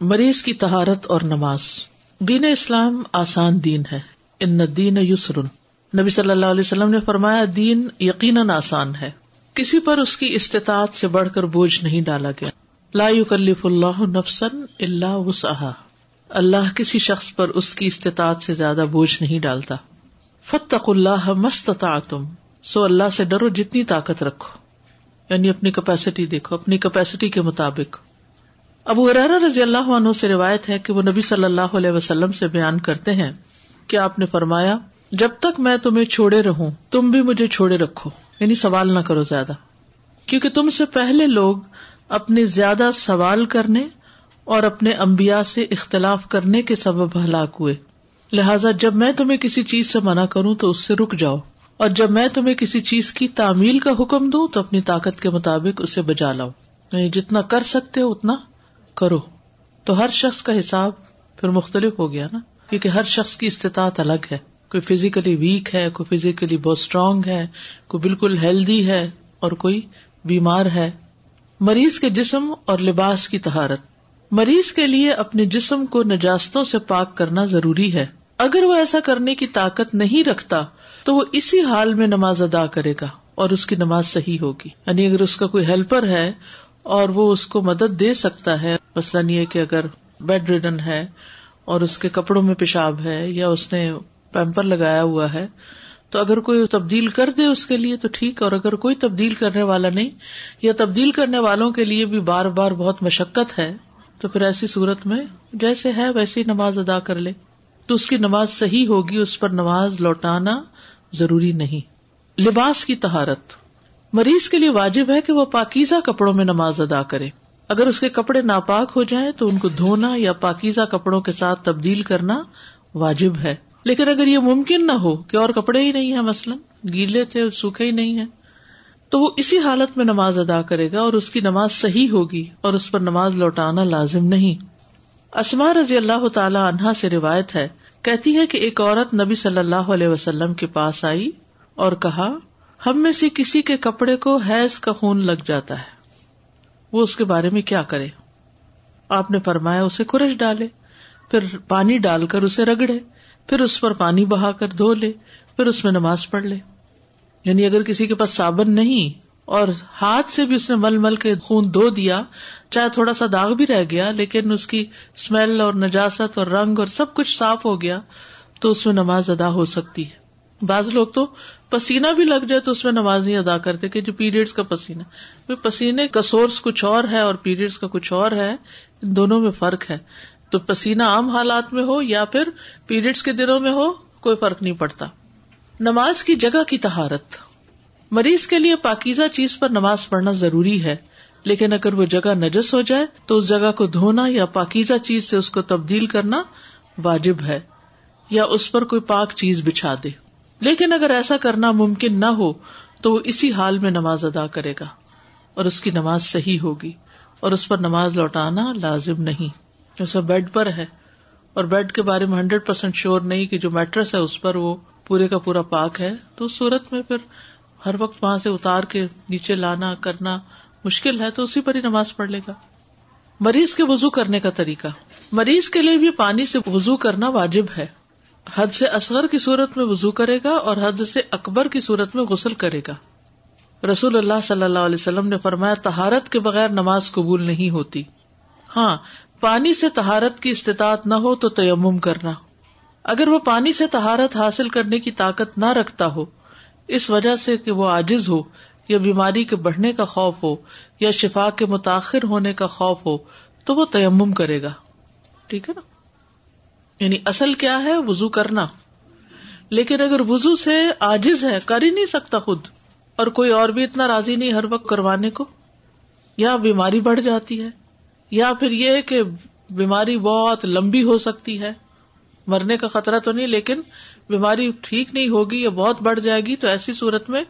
مریض کی تہارت اور نماز۔ دین اسلام آسان دین ہے۔ ان دین یسر نبی صلی اللہ علیہ وسلم نے فرمایا، دین یقیناً آسان ہے۔ کسی پر اس کی استطاعت سے بڑھ کر بوجھ نہیں ڈالا گیا۔ لا یکلف اللہ نفسن اللہ وسعہ اللہ کسی شخص پر اس کی استطاعت سے زیادہ بوجھ نہیں ڈالتا۔ فتق اللہ مستتا تم سو اللہ سے ڈرو جتنی طاقت رکھو۔ یعنی اپنی کیپیسٹی دیکھو، اپنی کیپیسٹی کے مطابق۔ ابو ارارا رضی اللہ عنہ سے روایت ہے کہ وہ نبی صلی اللہ علیہ وسلم سے بیان کرتے ہیں کہ آپ نے فرمایا، جب تک میں تمہیں چھوڑے رہوں، تم بھی مجھے چھوڑے رکھو۔ یعنی سوال نہ کرو زیادہ۔ کیونکہ تم سے پہلے لوگ اپنے زیادہ سوال کرنے اور اپنے امبیا سے اختلاف کرنے کے سبب ہلاک ہوئے۔ لہٰذا جب میں تمہیں کسی چیز سے منع کروں تو اس سے رک جاؤ۔ اور جب میں تمہیں کسی چیز کی تعمیل کا حکم دوں تو اپنی طاقت کے مطابق اسے بجا لاؤ۔ یعنی جتنا کر سکتے ہو اتنا کرو۔ تو ہر شخص کا حساب پھر مختلف ہو گیا نا۔ کیونکہ ہر شخص کی استطاعت الگ ہے۔ کوئی فزیکلی ویک ہے، کوئی فزیکلی بہت اسٹرانگ ہے، کوئی بالکل ہیلدی ہے اور کوئی بیمار ہے۔ مریض کے جسم اور لباس کی تہارت مریض کے لیے اپنے جسم کو نجاستوں سے پاک کرنا ضروری ہے۔ اگر وہ ایسا کرنے کی طاقت نہیں رکھتا، تو وہ اسی حال میں نماز ادا کرے گا اور اس کی نماز صحیح ہوگی۔ یعنی اگر اس کا کوئی ہیلپر ہے اور وہ اس کو مدد دے سکتا ہے۔ مثلاً یہ کہ اگر بیڈ ریڈن ہے اور اس کے کپڑوں میں پیشاب ہے یا اس نے پیمپر لگایا ہوا ہے، تو اگر کوئی تبدیل کر دے اس کے لیے تو ٹھیک، اور اگر کوئی تبدیل کرنے والا نہیں یا تبدیل کرنے والوں کے لیے بھی بار بار بہت مشقت ہے، تو پھر ایسی صورت میں جیسے ہے ویسی نماز ادا کر لے۔ تو اس کی نماز صحیح ہوگی، اس پر نماز لوٹانا ضروری نہیں۔ لباس کی تہارت مریض کے لیے واجب ہے کہ وہ پاکیزہ کپڑوں میں نماز ادا کرے۔ اگر اس کے کپڑے ناپاک ہو جائیں تو ان کو دھونا یا پاکیزہ کپڑوں کے ساتھ تبدیل کرنا واجب ہے۔ لیکن اگر یہ ممکن نہ ہو کہ اور کپڑے ہی نہیں ہے مثلاً، گیلے تھے، سوکھے ہی نہیں ہے تو وہ اسی حالت میں نماز ادا کرے گا اور اس کی نماز صحیح ہوگی اور اس پر نماز لوٹانا لازم نہیں۔ اسما رضی اللہ تعالی عنہا سے روایت ہے، کہتی ہے کہ ایک عورت نبی صلی اللہ علیہ وسلم کے پاس آئی اور کہا ہم میں سے کسی کے کپڑے کو حیض کا خون لگ جاتا ہے۔ وہ اس کے بارے میں کیا کرے؟ آپ نے فرمایا اسے کورج ڈالے، پھر پانی ڈال کر اسے رگڑے، پھر اس پر پانی بہا کر دھو لے، پھر اس میں نماز پڑھ لے۔ یعنی اگر کسی کے پاس صابن نہیں اور ہاتھ سے بھی اس نے مل مل کے خون دھو دیا، چاہے تھوڑا سا داغ بھی رہ گیا، لیکن اس کی اسمیل اور نجاست اور رنگ اور سب کچھ صاف ہو گیا، تو اس میں نماز ادا ہو سکتی ہے۔ بعض لوگ تو پسینہ بھی لگ جائے تو اس میں نماز نہیں ادا کرتے، کہ جو پیریڈس کا پسینہ۔ پسینے کا سورس کچھ اور ہے اور پیریڈس کا کچھ اور ہے، ان دونوں میں فرق ہے۔ تو پسینہ عام حالات میں ہو یا پھر پیریڈس کے دنوں میں ہو، کوئی فرق نہیں پڑتا۔ نماز کی جگہ کی تہارت مریض کے لیے پاکیزہ چیز پر نماز پڑھنا ضروری ہے، لیکن اگر وہ جگہ نجس ہو جائے تو اس جگہ کو دھونا یا پاکیزہ چیز سے اس کو تبدیل کرنا واجب ہے، یا اس پر کوئی پاک چیز بچھا دے۔ لیکن اگر ایسا کرنا ممکن نہ ہو تو وہ اسی حال میں نماز ادا کرے گا اور اس کی نماز صحیح ہوگی اور اس پر نماز لوٹانا لازم نہیں۔ جیسا بیڈ پر ہے اور بیڈ کے بارے میں ہنڈریڈ پرسینٹ شیور نہیں کہ جو میٹرس ہے اس پر وہ پورے کا پورا پاک ہے، تو اس صورت میں پھر ہر وقت وہاں سے اتار کے نیچے لانا، کرنا مشکل ہے تو اسی پر ہی نماز پڑھ لے گا۔ مریض کے وزو کرنے کا طریقہ۔ مریض کے لیے بھی پانی سے وزو کرنا واجب ہے۔ حد سے اصغر کی صورت میں وزو کرے گا اور حد سے اکبر کی صورت میں غسل کرے گا۔ رسول اللہ صلی اللہ علیہ وسلم نے فرمایا تہارت کے بغیر نماز قبول نہیں ہوتی۔ ہاں پانی سے تہارت کی استطاعت نہ ہو تو تیمم کرنا۔ اگر وہ پانی سے تہارت حاصل کرنے کی طاقت نہ رکھتا ہو، اس وجہ سے کہ وہ آجز ہو، یا بیماری کے بڑھنے کا خوف ہو، یا شفا کے متاثر ہونے کا خوف ہو، تو وہ تیمم کرے گا۔ ٹھیک ہے نا؟ یعنی اصل کیا ہے؟ وزو کرنا۔ لیکن اگر وزو سے آجز ہے، کر ہی نہیں سکتا خود۔ اور کوئی اور بھی اتنا راضی نہیں ہر وقت کروانے کو۔ یا بیماری بڑھ جاتی ہے، یا پھر یہ کہ بیماری بہت لمبی ہو سکتی ہے۔ مرنے کا خطرہ تو نہیں، لیکن بیماری ٹھیک نہیں ہوگی یا بہت بڑھ جائے گی تو ایسی صورت میں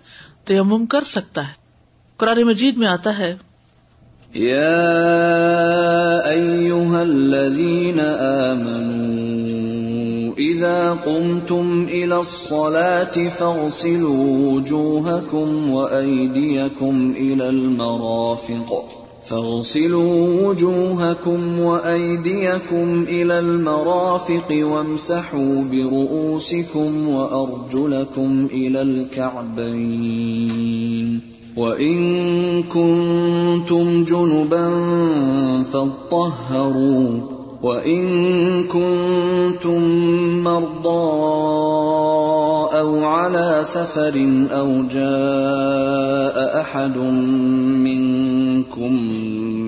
تیمم کر سکتا ہے۔ قرآن مجید میں آتا ہے۔ اذا قمتم الى الصلاه فاغسلوا وجوهكم وايديكم الى المرافق فاغسلوا وجوهكم وأيديكم إلى المرافق وامسحوا برؤوسكم وأرجلكم إلى الكعبين وإن كنتم جنبا فاطهروا وإن كنتم مرضى أو على سفر أو جاء أحد منكم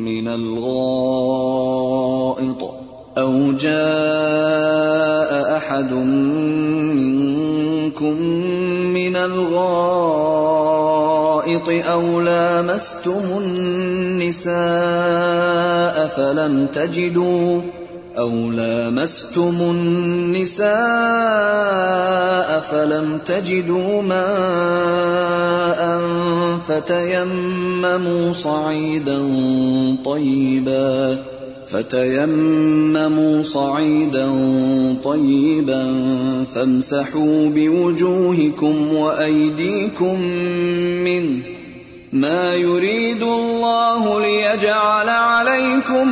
من الغائط أو جاء أحد منكم من الغائط أو لامستم النساء فلم تجدوا أو لامستم النساء فلم تجدوا ماء فتيمموا صعيدا طيبا فتيمموا صعيدا طيبا فامسحوا بوجوهكم وأيديكم منه ما يريد الله ليجعل عليكم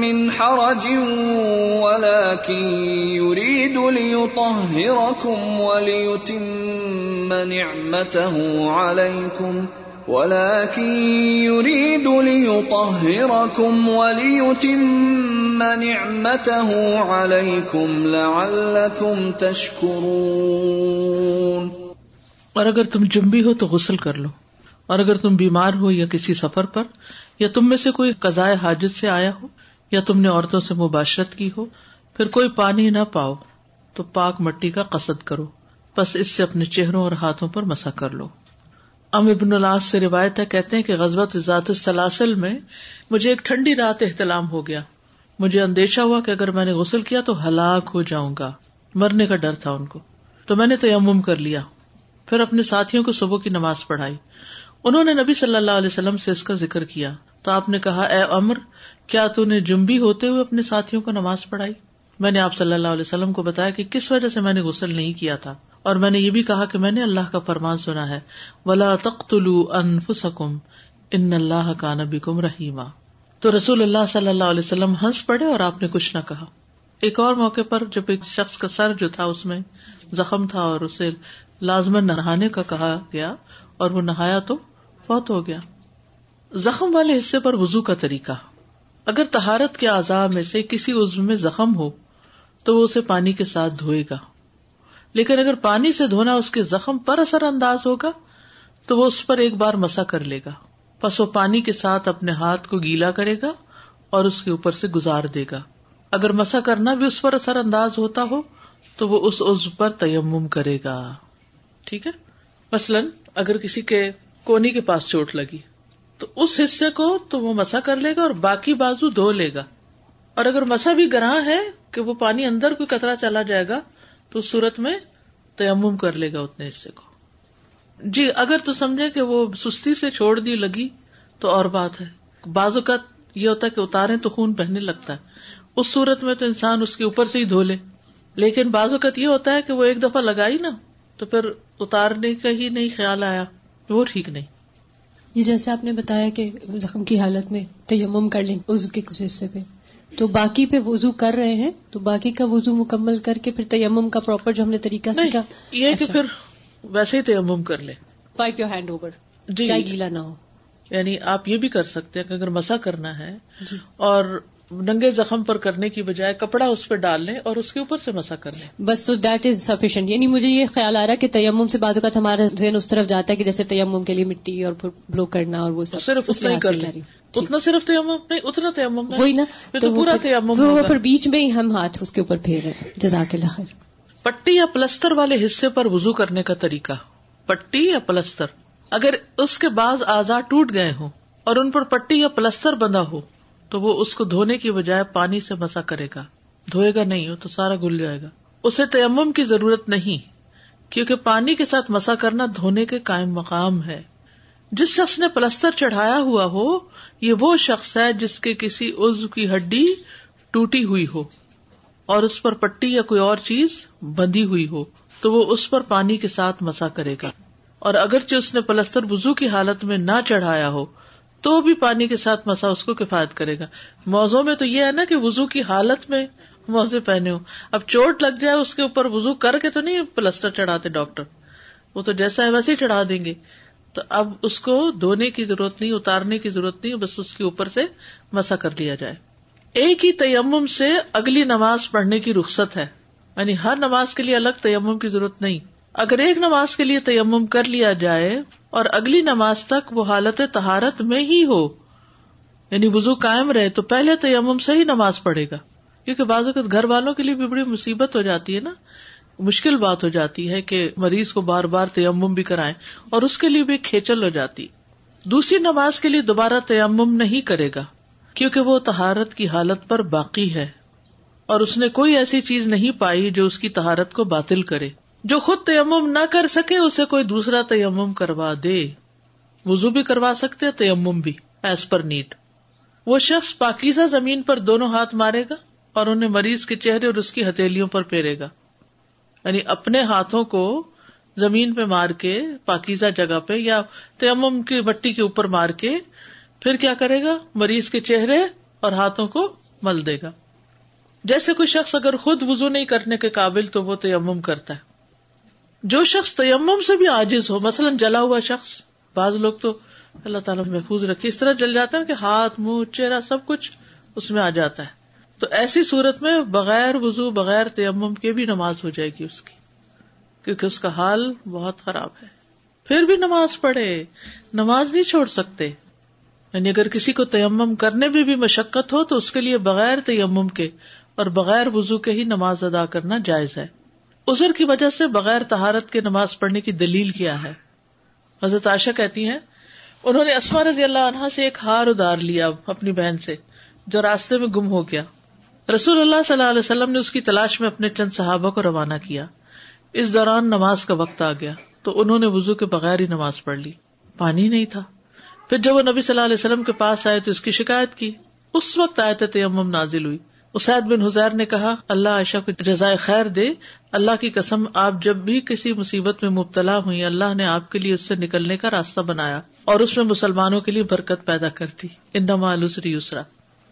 من حرج ولكن يريد ليطهركم وليتم نعمته عليكم ولكن يريد ليطهركم وليتم نعمته عليكم لعلكم تشكرون اور اگر تم جنبی ہو تو غسل کر لو۔ اور اگر تم بیمار ہو یا کسی سفر پر، یا تم میں سے کوئی قزائے حاجت سے آیا ہو، یا تم نے عورتوں سے مباشرت کی ہو، پھر کوئی پانی نہ پاؤ، تو پاک مٹی کا قصد کرو۔ بس اس سے اپنے چہروں اور ہاتھوں پر مسا کر لو۔ ام ابن الاس سے روایت ہے، کہتے ہیں کہ غزبت ذات السلاسل میں مجھے ایک ٹھنڈی رات احتلام ہو گیا۔ مجھے اندیشہ ہوا کہ اگر میں نے غسل کیا تو ہلاک ہو جاؤں گا۔ مرنے کا ڈر تھا ان کو۔ تو میں نے تیمم کر لیا۔ پھر اپنے ساتھیوں کو صبح کی نماز پڑھائی۔ انہوں نے نبی صلی اللہ علیہ وسلم سے اس کا ذکر کیا تو آپ نے کہا، اے امر کیا تو نے جمبی ہوتے ہوئے اپنے ساتھیوں کو نماز پڑھائی؟ میں نے آپ صلی اللہ علیہ وسلم کو بتایا کہ کس وجہ سے میں نے غسل نہیں کیا تھا اور میں نے یہ بھی کہا کہ میں نے اللہ کا فرمان سنا ہے، ولا تختلو انفسکم ان اللہ کا نبی کم رحیما تو رسول اللہ صلی اللہ علیہ وسلم ہنس پڑے اور آپ نے کچھ نہ کہا۔ ایک اور موقع پر جب ایک شخص کا سر جو تھا اس میں زخم تھا اور اسے لازمن نہانے کا کہا گیا اور وہ نہایا تو فوت ہو گیا۔ زخم والے حصے پر وزو کا طریقہ۔ اگر تہارت کے اعضاء میں سے کسی عزو میں زخم ہو، تو وہ اسے پانی کے ساتھ دھوئے گا۔ لیکن اگر پانی سے دھونا اس کے زخم پر اثر انداز ہوگا، تو وہ اس پر ایک بار مسا کر لے گا۔ پس وہ پانی کے ساتھ اپنے ہاتھ کو گیلا کرے گا اور اس کے اوپر سے گزار دے گا۔ اگر مسا کرنا بھی اس پر اثر انداز ہوتا ہو، تو وہ اس عزو پر تیمم کرے گا۔ ٹھیک ہے؟ مثلاً اگر کسی کے کونی کے پاس چوٹ لگی۔ تو اس حصے کو تو وہ مسا کر لے گا اور باقی بازو دھو لے گا۔ اور اگر مسا بھی گراں ہے کہ وہ پانی اندر کوئی کترا چلا جائے گا، تو اس صورت میں تیمم کر لے گا اتنے حصے کو۔ جی اگر تو سمجھے کہ وہ سستی سے چھوڑ دی لگی، تو اور بات ہے۔ بعض اوقات یہ ہوتا ہے کہ اتارے تو خون پہننے لگتا ہے۔ اس صورت میں تو انسان اس کے اوپر سے ہی دھو لے۔ لیکن بعض اوقات یہ ہوتا ہے کہ وہ ایک دفعہ لگائی نا تو پھر اتارنے کا ہی نہیں خیال آیا۔ وہ ٹھیک نہیں۔ یہ جیسے آپ نے بتایا کہ زخم کی حالت میں تیمم کر لیں وضو کے کچھ حصے پہ۔ تو باقی پہ وضو کر رہے ہیں تو باقی کا وضو مکمل کر کے پھر تیمم کا پراپر جو ہم نے طریقہ سیکھا۔ یہ کہ پھر ویسے ہی تیمم کر لیں۔ پائپ یور ہینڈ اوور جی۔ گیلا نہ ہو۔ یعنی آپ یہ بھی کر سکتے ہیں کہ اگر مسا کرنا ہے جی۔ اور ننگے زخم پر کرنے کی بجائے کپڑا اس پہ ڈال لیں اور اس کے اوپر سے مسا کر لیں۔ بس سو دیٹ از سفیشینٹ یعنی مجھے یہ خیال آ رہا ہے کہ تیمم سے بعض اوقات ہمارا ذہن اس طرف جاتا ہے کہ جیسے تیمم کے لیے مٹی اور بلو کرنا اور وہ سب صرف اس کر لیں۔ اتنا صرف تیمم نہیں اتنا تیمم وہی نا تو پورا تیمم۔ پھر بیچ میں ہی ہم ہاتھ اس کے اوپر پھیر رہے ہیں۔ جزاک اللہ خیر۔ پٹی یا پلستر والے حصے پر وضو کرنے کا طریقہ۔ پٹی یا پلستر؟ اگر اس کے بعض اعضاء ٹوٹ گئے ہوں اور ان پر پٹی یا پلستر بندھا ہو تو وہ اس کو دھونے کی بجائے پانی سے مسا کرے گا۔ دھوئے گا نہیں ہو تو سارا گل جائے گا۔ اسے تیمم کی ضرورت نہیں، کیونکہ پانی کے ساتھ مسا کرنا دھونے کے قائم مقام ہے۔ جس شخص نے پلستر چڑھایا ہوا ہو، یہ وہ شخص ہے جس کے کسی عزو کی ہڈی ٹوٹی ہوئی ہو اور اس پر پٹی یا کوئی اور چیز بندھی ہوئی ہو، تو وہ اس پر پانی کے ساتھ مسا کرے گا۔ اور اگرچہ اس نے پلستر وزو کی حالت میں نہ چڑھایا ہو تو بھی پانی کے ساتھ مسا اس کو کفایت کرے گا۔ موزوں میں تو یہ ہے نا کہ وزو کی حالت میں موزے پہنے ہو اب چوٹ لگ جائے اس کے اوپر وزو کر کے تو نہیں پلسٹر چڑھاتے ڈاکٹر۔ وہ تو جیسا ہے ویسے ہی چڑھا دیں گے۔ تو اب اس کو دھونے کی ضرورت نہیں، اتارنے کی ضرورت نہیں، بس اس کے اوپر سے مسا کر لیا جائے۔ ایک ہی تیمم سے اگلی نماز پڑھنے کی رخصت ہے۔ یعنی ہر نماز کے لیے الگ تیمم کی ضرورت نہیں۔ اگر ایک نماز کے لیے تیمم کر لیا جائے اور اگلی نماز تک وہ حالت تہارت میں ہی ہو۔ یعنی وزو قائم رہے تو پہلے تیمم سے ہی نماز پڑھے گا۔ کیونکہ بعض اوقات گھر والوں کے لیے بھی بڑی مصیبت ہو جاتی ہے نا۔ مشکل بات ہو جاتی ہے کہ مریض کو بار بار تیمم بھی کرائیں اور اس کے لیے بھی کھیچل ہو جاتی۔ دوسری نماز کے لیے دوبارہ تیمم نہیں کرے گا۔ کیونکہ وہ تہارت کی حالت پر باقی ہے۔ اور اس نے کوئی ایسی چیز نہیں پائی جو اس کی تہارت کو باطل کرے۔ جو خود تیمم نہ کر سکے اسے کوئی دوسرا تیمم کروا دے۔ وزو بھی کروا سکتے، تیمم بھی ایز پر نیٹ وہ شخص پاکیزہ زمین پر دونوں ہاتھ مارے گا اور انہیں مریض کے چہرے اور اس کی ہتھیلیوں پر پھیرے گا۔ یعنی اپنے ہاتھوں کو زمین پہ مار کے، پاکیزہ جگہ پہ یا تیمم کی مٹی کے اوپر مار کے، پھر کیا کرے گا؟ مریض کے چہرے اور ہاتھوں کو مل دے گا۔ جیسے کوئی شخص اگر خود وزو نہیں کرنے کے قابل تو وہ تیمم کرتا ہے۔ جو شخص تیمم سے بھی آجز ہو، مثلاً جلا ہوا شخص، بعض لوگ تو اللہ تعالیٰ محفوظ رکھے۔ اس طرح جل جاتا ہے کہ ہاتھ، منہ، چہرہ، سب کچھ اس میں آ جاتا ہے۔ تو ایسی صورت میں بغیر وزو بغیر تیمم کے بھی نماز ہو جائے گی اس کی، کیونکہ اس کا حال بہت خراب ہے۔ پھر بھی نماز پڑھے، نماز نہیں چھوڑ سکتے۔ یعنی اگر کسی کو تیمم کرنے میں بھی مشقت ہو تو اس کے لیے بغیر تیمم کے اور بغیر وزو کے ہی نماز ادا کرنا جائز ہے۔ ازر کی وجہ سے بغیر تہارت کے نماز پڑھنے کی دلیل کیا ہے؟ حضرت عائشہ کہتی ہیں، انہوں نے اسما رضی اللہ عنہ سے ایک ہار ادار لیا اپنی بہن سے، جو راستے میں گم ہو گیا۔ رسول اللہ صلی اللہ علیہ وسلم نے اس کی تلاش میں اپنے چند صحابہ کو روانہ کیا۔ اس دوران نماز کا وقت آ گیا، تو انہوں نے وزو کے بغیر ہی نماز پڑھ لی۔ پانی نہیں تھا۔ پھر جب وہ نبی صلی اللہ علیہ وسلم کے پاس آئے تو اس کی شکایت کی۔ اس وقت آئے تھے تیمم نازل ہوئی۔ اسید بن حزیر نے کہا، اللہ عائشہ کو جزائے خیر دے، اللہ کی قسم، آپ جب بھی کسی مصیبت میں مبتلا ہوئی اللہ نے آپ کے لیے اس سے نکلنے کا راستہ بنایا اور اس میں مسلمانوں کے لیے برکت پیدا کرتی ان السری یسرا۔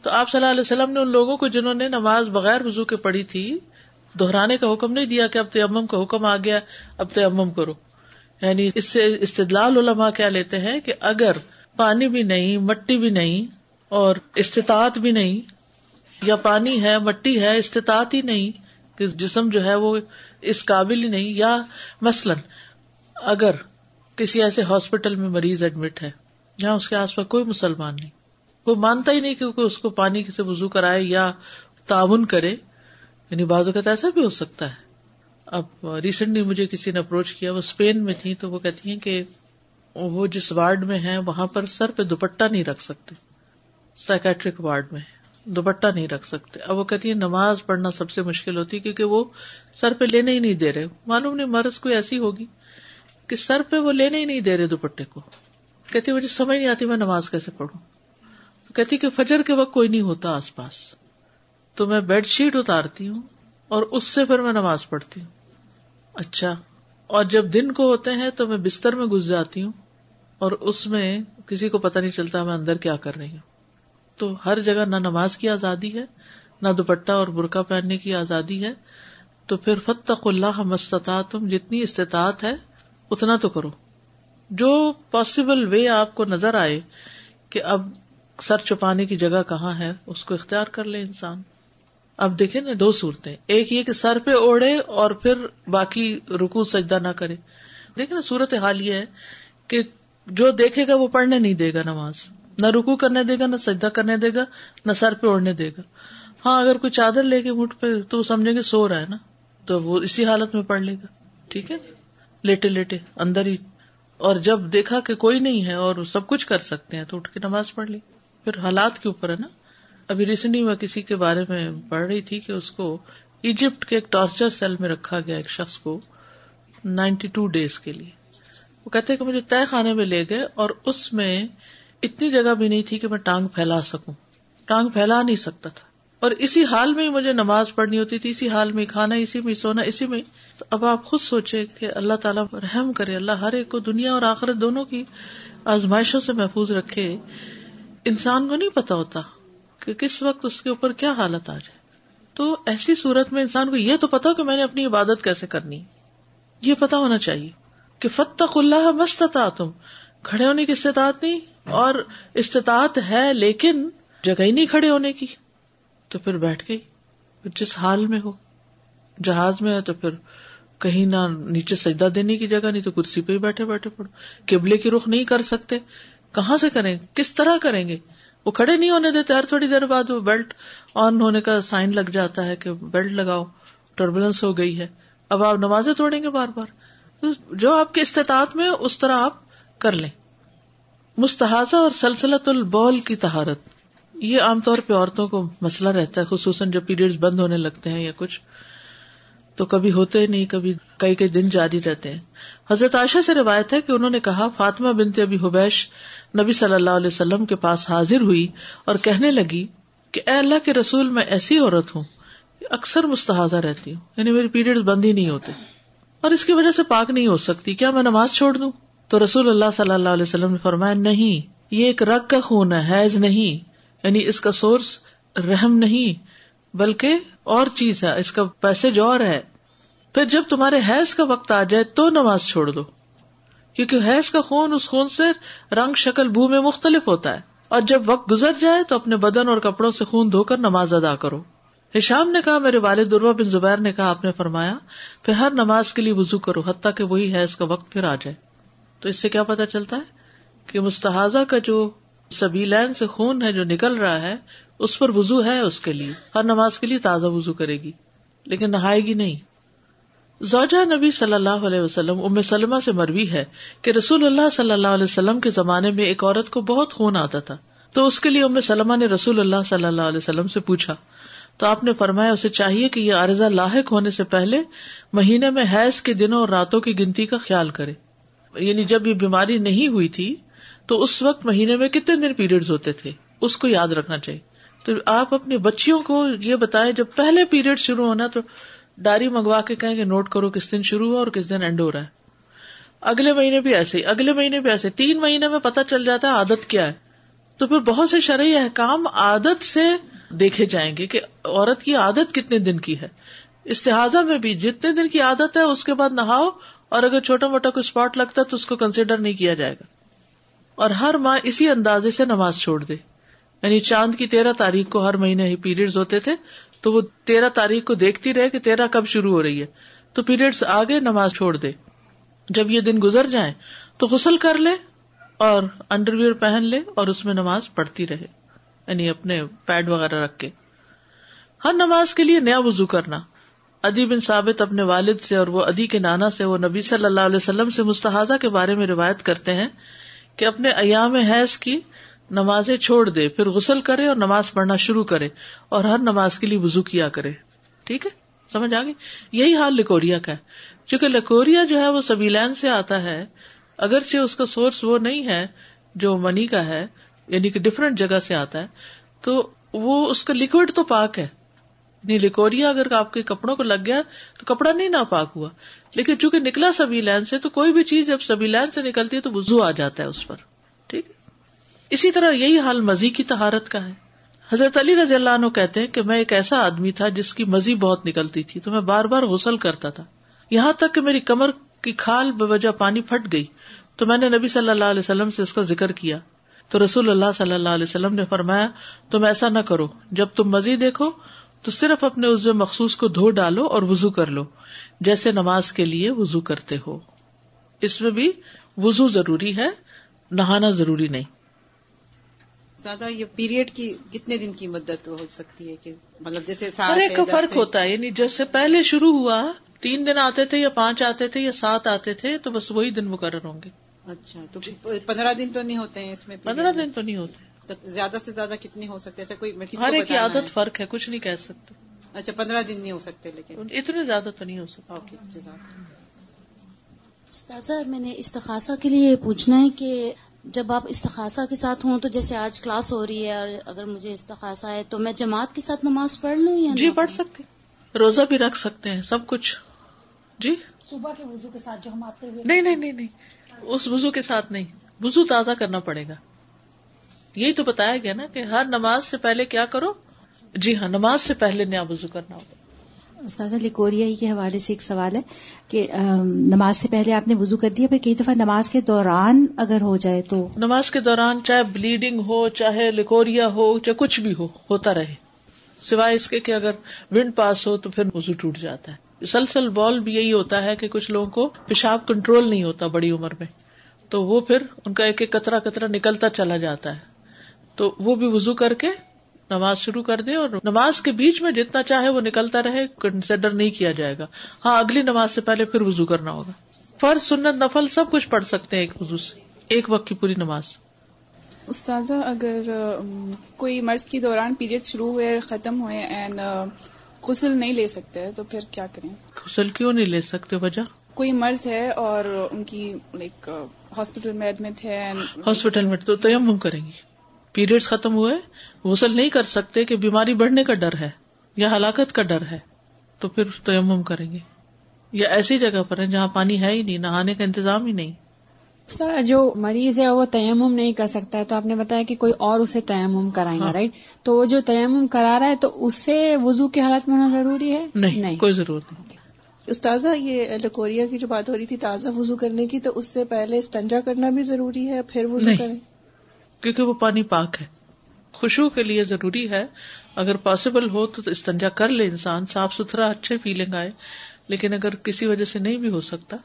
تو آپ صلی اللہ علیہ وسلم نے ان لوگوں کو جنہوں نے نماز بغیر وزو کے پڑھی تھی، دہرانے کا حکم نہیں دیا کہ اب تیمم کا حکم آ گیا، اب تیمم کرو۔ یعنی اس سے استدلال علماء کیا لیتے ہیں کہ اگر پانی بھی نہیں، مٹی بھی نہیں اور استطاعت بھی نہیں یا پانی ہے، مٹی ہے، استطاعت ہی نہیں کہ جسم جو ہے وہ اس قابل ہی نہیں۔ یا مثلاً اگر کسی ایسے ہاسپٹل میں مریض ایڈمٹ ہے، جہاں اس کے آس پاس کوئی مسلمان نہیں، وہ مانتا ہی نہیں کہ اس کو پانی سے وزو کرائے یا تعاون کرے۔ یعنی بعض اوقات ایسا بھی ہو سکتا ہے۔ اب ریسنٹلی مجھے کسی نے اپروچ کیا، وہ اسپین میں تھی تو وہ کہتی ہیں کہ وہ جس وارڈ میں ہے وہاں پر سر پہ دوپٹہ نہیں رکھ سکتے۔ سائکٹرک وارڈ میں۔ دوپٹہ نہیں رکھ سکتے۔ اب وہ کہتی ہے نماز پڑھنا سب سے مشکل ہوتی ہے کیونکہ وہ سر پہ لینے ہی نہیں دے رہے۔ معلوم نہیں مرض کوئی ایسی ہوگی کہ سر پہ وہ لینے ہی نہیں دے رہے دوپٹے کو۔ کہتی مجھے سمجھ نہیں آتی میں نماز کیسے پڑھوں۔ کہتی کہ فجر کے وقت کوئی نہیں ہوتا آس پاس۔ تو میں بیڈ شیٹ اتارتی ہوں اور اس سے پھر میں نماز پڑھتی ہوں۔ اچھا۔ اور جب دن کو ہوتے ہیں تو میں بستر میں گھس جاتی ہوں اور اس میں کسی کو پتا نہیں چلتا میں اندر کیا کر رہی ہوں۔ تو ہر جگہ نہ نماز کی آزادی ہے، نہ دوپٹہ اور برقع پہننے کی آزادی ہے۔ تو پھر فتق اللہ مستطاع تم جتنی استطاعت ہے، اتنا تو کرو۔ جو پاسبل وے آپ کو نظر آئے کہ اب سر چھپانے کی جگہ کہاں ہے، اس کو اختیار کر لے انسان۔ اب دیکھیں نا دو صورتیں۔ ایک یہ کہ سر پہ اوڑھے اور پھر باقی رکو سجدہ نہ کرے۔ دیکھیں نا صورت حال یہ ہے کہ جو دیکھے گا وہ پڑھنے نہیں دے گا نماز۔ نہ رکو کرنے دے گا، نہ سجدہ کرنے دے گا، نہ سر پہ اوڑھنے دے گا۔ ہاں اگر کوئی چادر لے کے مٹھ پہ، تو سمجھیں گے سو رہا ہے نا۔ تو وہ اسی حالت میں پڑھ لے گا۔ ٹھیک ہے؟ لیٹے لیٹے، اندر ہی۔ اور جب دیکھا کہ کوئی نہیں ہے اور سب کچھ کر سکتے ہیں، تو اٹھ کے نماز پڑھ لی۔ پھر حالات کے اوپر ہے نا۔ ابھی ریسنٹلی میں کسی کے بارے میں پڑھ رہی تھی کہ اس کو ایجپٹ کے ایک ٹارچر سیل میں رکھا گیا ایک شخص کو نائنٹی ٹو ڈیز کے لیے۔ وہ کہتے کہ مجھے طے خانے میں لے گئے اور اس میں اتنی جگہ بھی نہیں تھی کہ میں ٹانگ پھیلا سکوں۔ ٹانگ پھیلا نہیں سکتا تھا۔ اور اسی حال میں مجھے نماز پڑھنی ہوتی تھی، اسی حال میں کھانا، اسی میں سونا، اسی میں تو اب آپ خود سوچے کہ اللہ تعالیٰ رحم کرے، اللہ ہر ایک کو دنیا اور آخرت دونوں کی آزمائشوں سے محفوظ رکھے۔ انسان کو نہیں پتا ہوتا کہ کس وقت اس کے اوپر کیا حالت آ جائے۔ تو ایسی صورت میں انسان کو یہ تو پتا کہ میں نے اپنی عبادت کیسے کرنی۔ یہ پتا ہونا چاہیے کہ فتق اللہ مستتا تم کھڑے ہونے کی استطاعت نہیں۔ اور استطاعت ہے لیکن جگہ ہی نہیں کھڑے ہونے کی، تو پھر بیٹھ گئی۔ جس حال میں ہو، جہاز میں ہے، تو پھر کہیں نہ نیچے سجدہ دینے کی جگہ نہیں، تو کرسی پہ ہی بیٹھے بیٹھے پڑو قبلے کی رخ نہیں کر سکتے۔ کہاں سے کریں؟ کس طرح کریں گے؟ وہ کھڑے نہیں ہونے دیتے، ہر تھوڑی دیر بعد وہ بیلٹ آن ہونے کا سائن لگ جاتا ہے کہ بیلٹ لگاؤ ٹربولینس ہو گئی ہے۔ اب آپ نمازیں توڑیں گے بار بار۔ جو آپ کے استطاعت میں اس طرح آپ کر لیں۔ مستحذہ اور سلسلت البول کی تہارت یہ عام طور پہ عورتوں کو مسئلہ رہتا ہے، خصوصاً جب پیریڈ بند ہونے لگتے ہیں یا کچھ۔ تو کبھی ہوتے نہیں، کبھی کئی کئی دن جاری رہتے ہیں۔ حضرت عائشہ سے روایت ہے کہ انہوں نے کہا، فاطمہ بنت ابھی حبیش نبی صلی اللہ علیہ وسلم کے پاس حاضر ہوئی اور کہنے لگی کہ اے اللہ کے رسول، میں ایسی عورت ہوں اکثر مستحضہ رہتی ہوں۔ یعنی میری پیریڈ بند ہی نہیں ہوتے۔ اور اس کی وجہ سے پاک نہیں ہو سکتی۔ کیا میں نماز چھوڑ دوں؟ تو رسول اللہ صلی اللہ علیہ وسلم نے فرمایا، نہیں، یہ ایک رگ کا خون ہے، حیض نہیں یعنی اس کا سورس رحم نہیں، بلکہ اور چیز ہے، اس کا پیسے اور ہے۔ پھر جب تمہارے حیض کا وقت آ جائے تو نماز چھوڑ دو، کیونکہ حیض کا خون اس خون سے رنگ، شکل، بو میں مختلف ہوتا ہے۔ اور جب وقت گزر جائے تو اپنے بدن اور کپڑوں سے خون دھو کر نماز ادا کرو۔ ہشام نے کہا، میرے والد دروا بن زبیر نے کہا، آپ نے فرمایا، پھر ہر نماز کے لیے وزو کرو، حتیٰ کہ وہی حیض کا وقت پھر آ جائے۔ تو اس سے کیا پتا چلتا ہے کہ مستحذہ کا جو سبھی لین سے خون ہے جو نکل رہا ہے، اس پر وزو ہے اس کے لیے۔ ہر نماز کے لیے تازہ وزو کرے گی، لیکن نہائے گی نہیں۔ زوجہ نبی صلی اللہ علیہ وسلم ام سلمہ سے مروی ہے کہ رسول اللہ صلی اللہ علیہ وسلم کے زمانے میں ایک عورت کو بہت خون آتا تھا۔ تو اس کے لیے ام سلمہ نے رسول اللہ صلی اللہ علیہ وسلم سے پوچھا۔ تو آپ نے فرمایا، اسے چاہیے کہ یہ عرضہ لاحق ہونے سے پہلے مہینے میں حیض کے دنوں اور راتوں کی گنتی کا خیال کرے۔ یعنی جب یہ بیماری نہیں ہوئی تھی تو اس وقت مہینے میں کتنے دن پیریڈ ہوتے تھے؟ اس کو یاد رکھنا چاہیے۔ تو آپ اپنی بچیوں کو یہ بتائیں، جب پہلے پیریڈ شروع ہونا تو ڈائری منگوا کے کہیں کہ نوٹ کرو کس دن شروع ہوا اور کس دن اینڈ ہو رہا ہے۔ اگلے مہینے بھی ایسے اگلے مہینے بھی ایسے تین مہینے میں پتا چل جاتا ہے عادت کیا ہے۔ تو پھر بہت سے شرعی احکام عادت سے دیکھے جائیں گے کہ عورت کی عادت کتنے دن کی ہے۔ استحاظہ میں بھی جتنے دن کی عادت ہے، اس کے بعد نہاؤ اور اگر چھوٹا موٹا کوئی اسپاٹ لگتا ہے تو اس کو کنسیڈر نہیں کیا جائے گا۔ اور ہر ماہ اسی اندازے سے نماز چھوڑ دے۔ یعنی چاند کی تیرہ تاریخ کو ہر مہینے ہی پیریڈ ہوتے تھے، تو وہ تیرہ تاریخ کو دیکھتی رہے کہ تیرہ کب شروع ہو رہی ہے۔ تو پیریڈ آگے نماز چھوڑ دے۔ جب یہ دن گزر جائیں تو غسل کر لے اور انڈر ویئر پہن لے اور اس میں نماز پڑھتی رہے۔ یعنی اپنے پیڈ وغیرہ رکھ کے۔ ہر نماز کے لیے نیا وضو کرنا۔ ادی بن ثابت اپنے والد سے اور وہ ادی کے نانا سے، وہ نبی صلی اللہ علیہ وسلم سے مستحذہ کے بارے میں روایت کرتے ہیں کہ اپنے ایام حیض کی نمازیں چھوڑ دے، پھر غسل کرے اور نماز پڑھنا شروع کرے اور ہر نماز کے لیے وزو کیا کرے۔ ٹھیک ہے؟ سمجھ آ گئی یہی حال لکوریا کا ہے۔ چونکہ لکوریا جو ہے وہ سبیلین سے آتا ہے، اگرچہ اس کا سورس وہ نہیں ہے جو منی کا ہے یعنی کہ ڈفرینٹ جگہ سے آتا ہے، تو وہ اس کا لکوڈ تو پاک ہے۔ لکوریا اگر آپ کے کپڑوں کو لگ گیا تو کپڑا نہیں نا پاک ہوا۔ لیکن چونکہ نکلا سبھی لین سے تو کوئی بھی چیز جب سبھی لین سے نکلتی ہے تو وزو آ جاتا ہے اس پر۔ ٹھیک اسی طرح یہی حال مزی کی تہارت کا ہے۔ حضرت علی رضی اللہ عنہ کہتے ہیں کہ میں ایک ایسا آدمی تھا جس کی مزی بہت نکلتی تھی تو میں بار بار غسل کرتا تھا۔ یہاں تک کہ میری کمر کی کھال بے وجہ پانی پھٹ گئی۔ تو میں نے نبی صلی اللہ علیہ وسلم سے اس کا ذکر کیا۔ تو رسول اللہ صلی اللہ علیہ وسلم نے فرمایا، تم ایسا نہ کرو۔ جب تم مزی دیکھو تو صرف اپنے عزو مخصوص کو دھو ڈالو اور وزو کر لو جیسے نماز کے لیے وزو کرتے ہو۔ اس میں بھی وزو ضروری ہے نہانا ضروری نہیں۔ زیادہ یہ پیریڈ کی کتنے دن کی مدت ہو سکتی ہے کہ مطلب جیسے کا فرق ہوتا ہے یعنی جیسے پہلے شروع ہوا تین دن آتے تھے یا پانچ آتے تھے یا سات آتے تھے تو بس وہی دن مقرر ہوں گے۔ اچھا تو پندرہ دن تو نہیں ہوتے ہیں اس میں پندرہ دن تو نہیں ہوتے۔ تو زیادہ سے زیادہ کتنے ہو سکتے ایسا کوئی ہر ایک کی عادت فرق ہے کچھ نہیں کہہ سکتے۔ اچھا پندرہ دن نہیں ہو سکتے لیکن اتنے زیادہ تو نہیں ہو سکتے۔ اوکے استاذہ میں نے استخاصہ کے لیے پوچھنا ہے کہ جب آپ استخاصہ کے ساتھ ہوں تو جیسے آج کلاس ہو رہی ہے اور اگر مجھے استخاصہ ہے تو میں جماعت کے ساتھ نماز پڑھ لوں یا جی پڑھ سکتے روزہ بھی رکھ سکتے ہیں سب کچھ۔ جی؟ صبح کے وضو کے ساتھ جو ہم آتے ہوئے نہیں نہیں نہیں نہیں۔ اس وضو کے ساتھ نہیں۔ وضو تازہ کرنا پڑے گا۔ یہی تو بتایا گیا نا کہ ہر نماز سے پہلے کیا کرو؟ جی ہاں نماز سے پہلے نیا وضو کرنا ہوگا۔ استاذہ لیکوریا کے حوالے سے ایک سوال ہے کہ نماز سے پہلے آپ نے وضو کر دیا پھر کئی دفعہ نماز کے دوران اگر ہو جائے تو؟ نماز کے دوران چاہے بلیڈنگ ہو چاہے لیکوریا ہو چاہے کچھ بھی ہو ہوتا رہے۔ سوائے اس کے کہ اگر ونڈ پاس ہو تو پھر وضو ٹوٹ جاتا ہے۔ سلسل بال بھی یہی ہوتا ہے کہ کچھ لوگوں کو پیشاب کنٹرول نہیں ہوتا بڑی عمر میں۔ تو وہ پھر ان کا ایک ایک کترا کترا نکلتا چلا جاتا ہے۔ تو وہ بھی وضو کر کے نماز شروع کر دے اور نماز کے بیچ میں جتنا چاہے وہ نکلتا رہے کنسیڈر نہیں کیا جائے گا۔ ہاں اگلی نماز سے پہلے پھر وضو کرنا ہوگا۔ فرض سنت نفل سب کچھ پڑھ سکتے ہیں ایک وضو سے ایک وقت کی پوری نماز۔ استاذہ اگر کوئی مرض کے دوران پیریڈ شروع ہوئے ختم ہوئے اینڈ غسل نہیں لے سکتے تو پھر کیا کریں؟ غسل کیوں نہیں لے سکتے؟ وجہ؟ کوئی مرض ہے اور ان کی لائک ہاسپٹل میں ایڈمٹ ہے ہاسپٹل میں تو تیم کریں گی۔ پیریڈ ختم ہوئے غسل نہیں کر سکتے کہ بیماری بڑھنے کا ڈر ہے یا ہلاکت کا ڈر ہے تو پھر تیمم کریں گے۔ یا ایسی جگہ پر ہے جہاں پانی ہے ہی نہیں نہانے کا انتظام ہی نہیں۔ سر جو مریض ہے وہ تیمم نہیں کر سکتا ہے تو آپ نے بتایا کہ کوئی اور اسے تیمم کرائیں گا رائٹ ہاں۔ تو وہ جو تیمم کرا رہا ہے تو اس سے وضو کی حالت میں ہونا ضروری ہے؟ نہیں کوئی ضرورت نہیں۔ استاذہ یہ لکوریا کی جو بات ہو رہی تھی تازہ وضو کرنے کی تو اس سے پہلے استنجا کرنا بھی ضروری ہے پھر وضو کریں؟ کیونکہ وہ پانی پاک ہے۔ خوشبو کے لیے ضروری ہے۔ اگر پاسبل ہو تو استنجا کر لے انسان، صاف ستھرا، اچھے فیلنگ آئے لیکن اگر کسی وجہ سے نہیں بھی ہو سکتا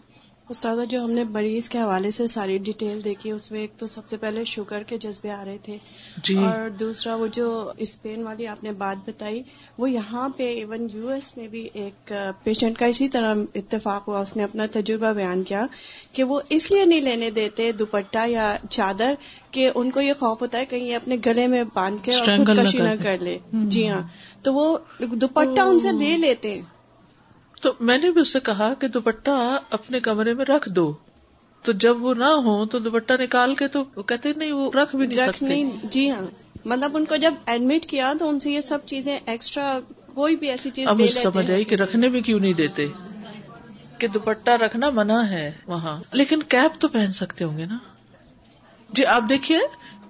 استاذہ جو ہم نے مریض کے حوالے سے ساری ڈیٹیل دیکھی اس میں ایک تو سب سے پہلے شوگر کے جذبے آ رہے تھے جی۔ اور دوسرا وہ جو اسپین والی آپ نے بات بتائی وہ یہاں پہ ایون یو ایس میں بھی ایک پیشنٹ کا اسی طرح اتفاق ہوا اس نے اپنا تجربہ بیان کیا کہ وہ اس لیے نہیں لینے دیتے دوپٹہ یا چادر کہ ان کو یہ خوف ہوتا ہے کہیں اپنے گلے میں باندھ کے اور خودکشی نہ کر لے۔ جی ہاں۔ تو وہ دوپٹہ ان سے لے لیتے۔ ہیں تو میں نے بھی اس سے کہا کہ دوپٹہ اپنے کمرے میں رکھ دو۔ تو جب وہ نہ ہو تو دوپٹہ نکال کے تو کہتے نہیں وہ رکھ بھی نہیں سکتے۔ نہیں جی ہاں۔ مطلب ان کو جب ایڈمٹ کیا تو ان سے یہ سب چیزیں ایکسٹرا کوئی بھی ایسی چیز اب سمجھ آئی کہ رکھنے میں کیوں نہیں دیتے۔ کہ دوپٹہ رکھنا منع ہے وہاں۔ لیکن کیپ تو پہن سکتے ہوں گے نا۔ جی آپ دیکھیے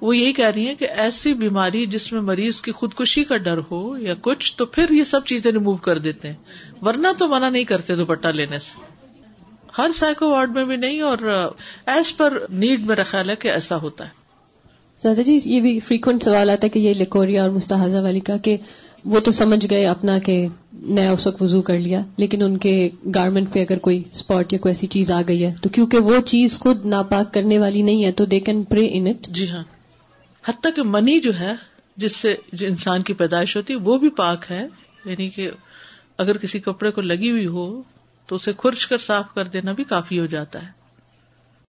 وہ یہی کہہ رہی ہیں کہ ایسی بیماری جس میں مریض کی خودکشی کا ڈر ہو یا کچھ تو پھر یہ سب چیزیں ریمو کر دیتے ہیں۔ ورنہ تو منع نہیں کرتے دوپٹہ لینے سے۔ ہر سائیکو وارڈ میں بھی نہیں اور ایز پر نیڈ میرا خیال ہے کہ ایسا ہوتا ہے۔ زیادہ جی یہ بھی فریکوینٹ سوال آتا ہے کہ یہ لکوریا اور مستحضہ والی کا کہ وہ تو سمجھ گئے اپنا کہ نیا اس وقت وضو کر لیا لیکن ان کے گارمنٹ پہ اگر کوئی اسپاٹ یا کوئی ایسی چیز آ گئی ہے تو کیونکہ وہ چیز خود ناپاک کرنے والی نہیں ہے تو دے کین پرے ان اٹ جی ہاں۔ حتیٰ کہ منی جو ہے، جس سے جو انسان کی پیدائش ہوتی ہے، وہ بھی پاک ہے۔ یعنی کہ اگر کسی کپڑے کو لگی ہوئی ہو، تو اسے کورچ کر صاف کر دینا بھی کافی ہو جاتا ہے۔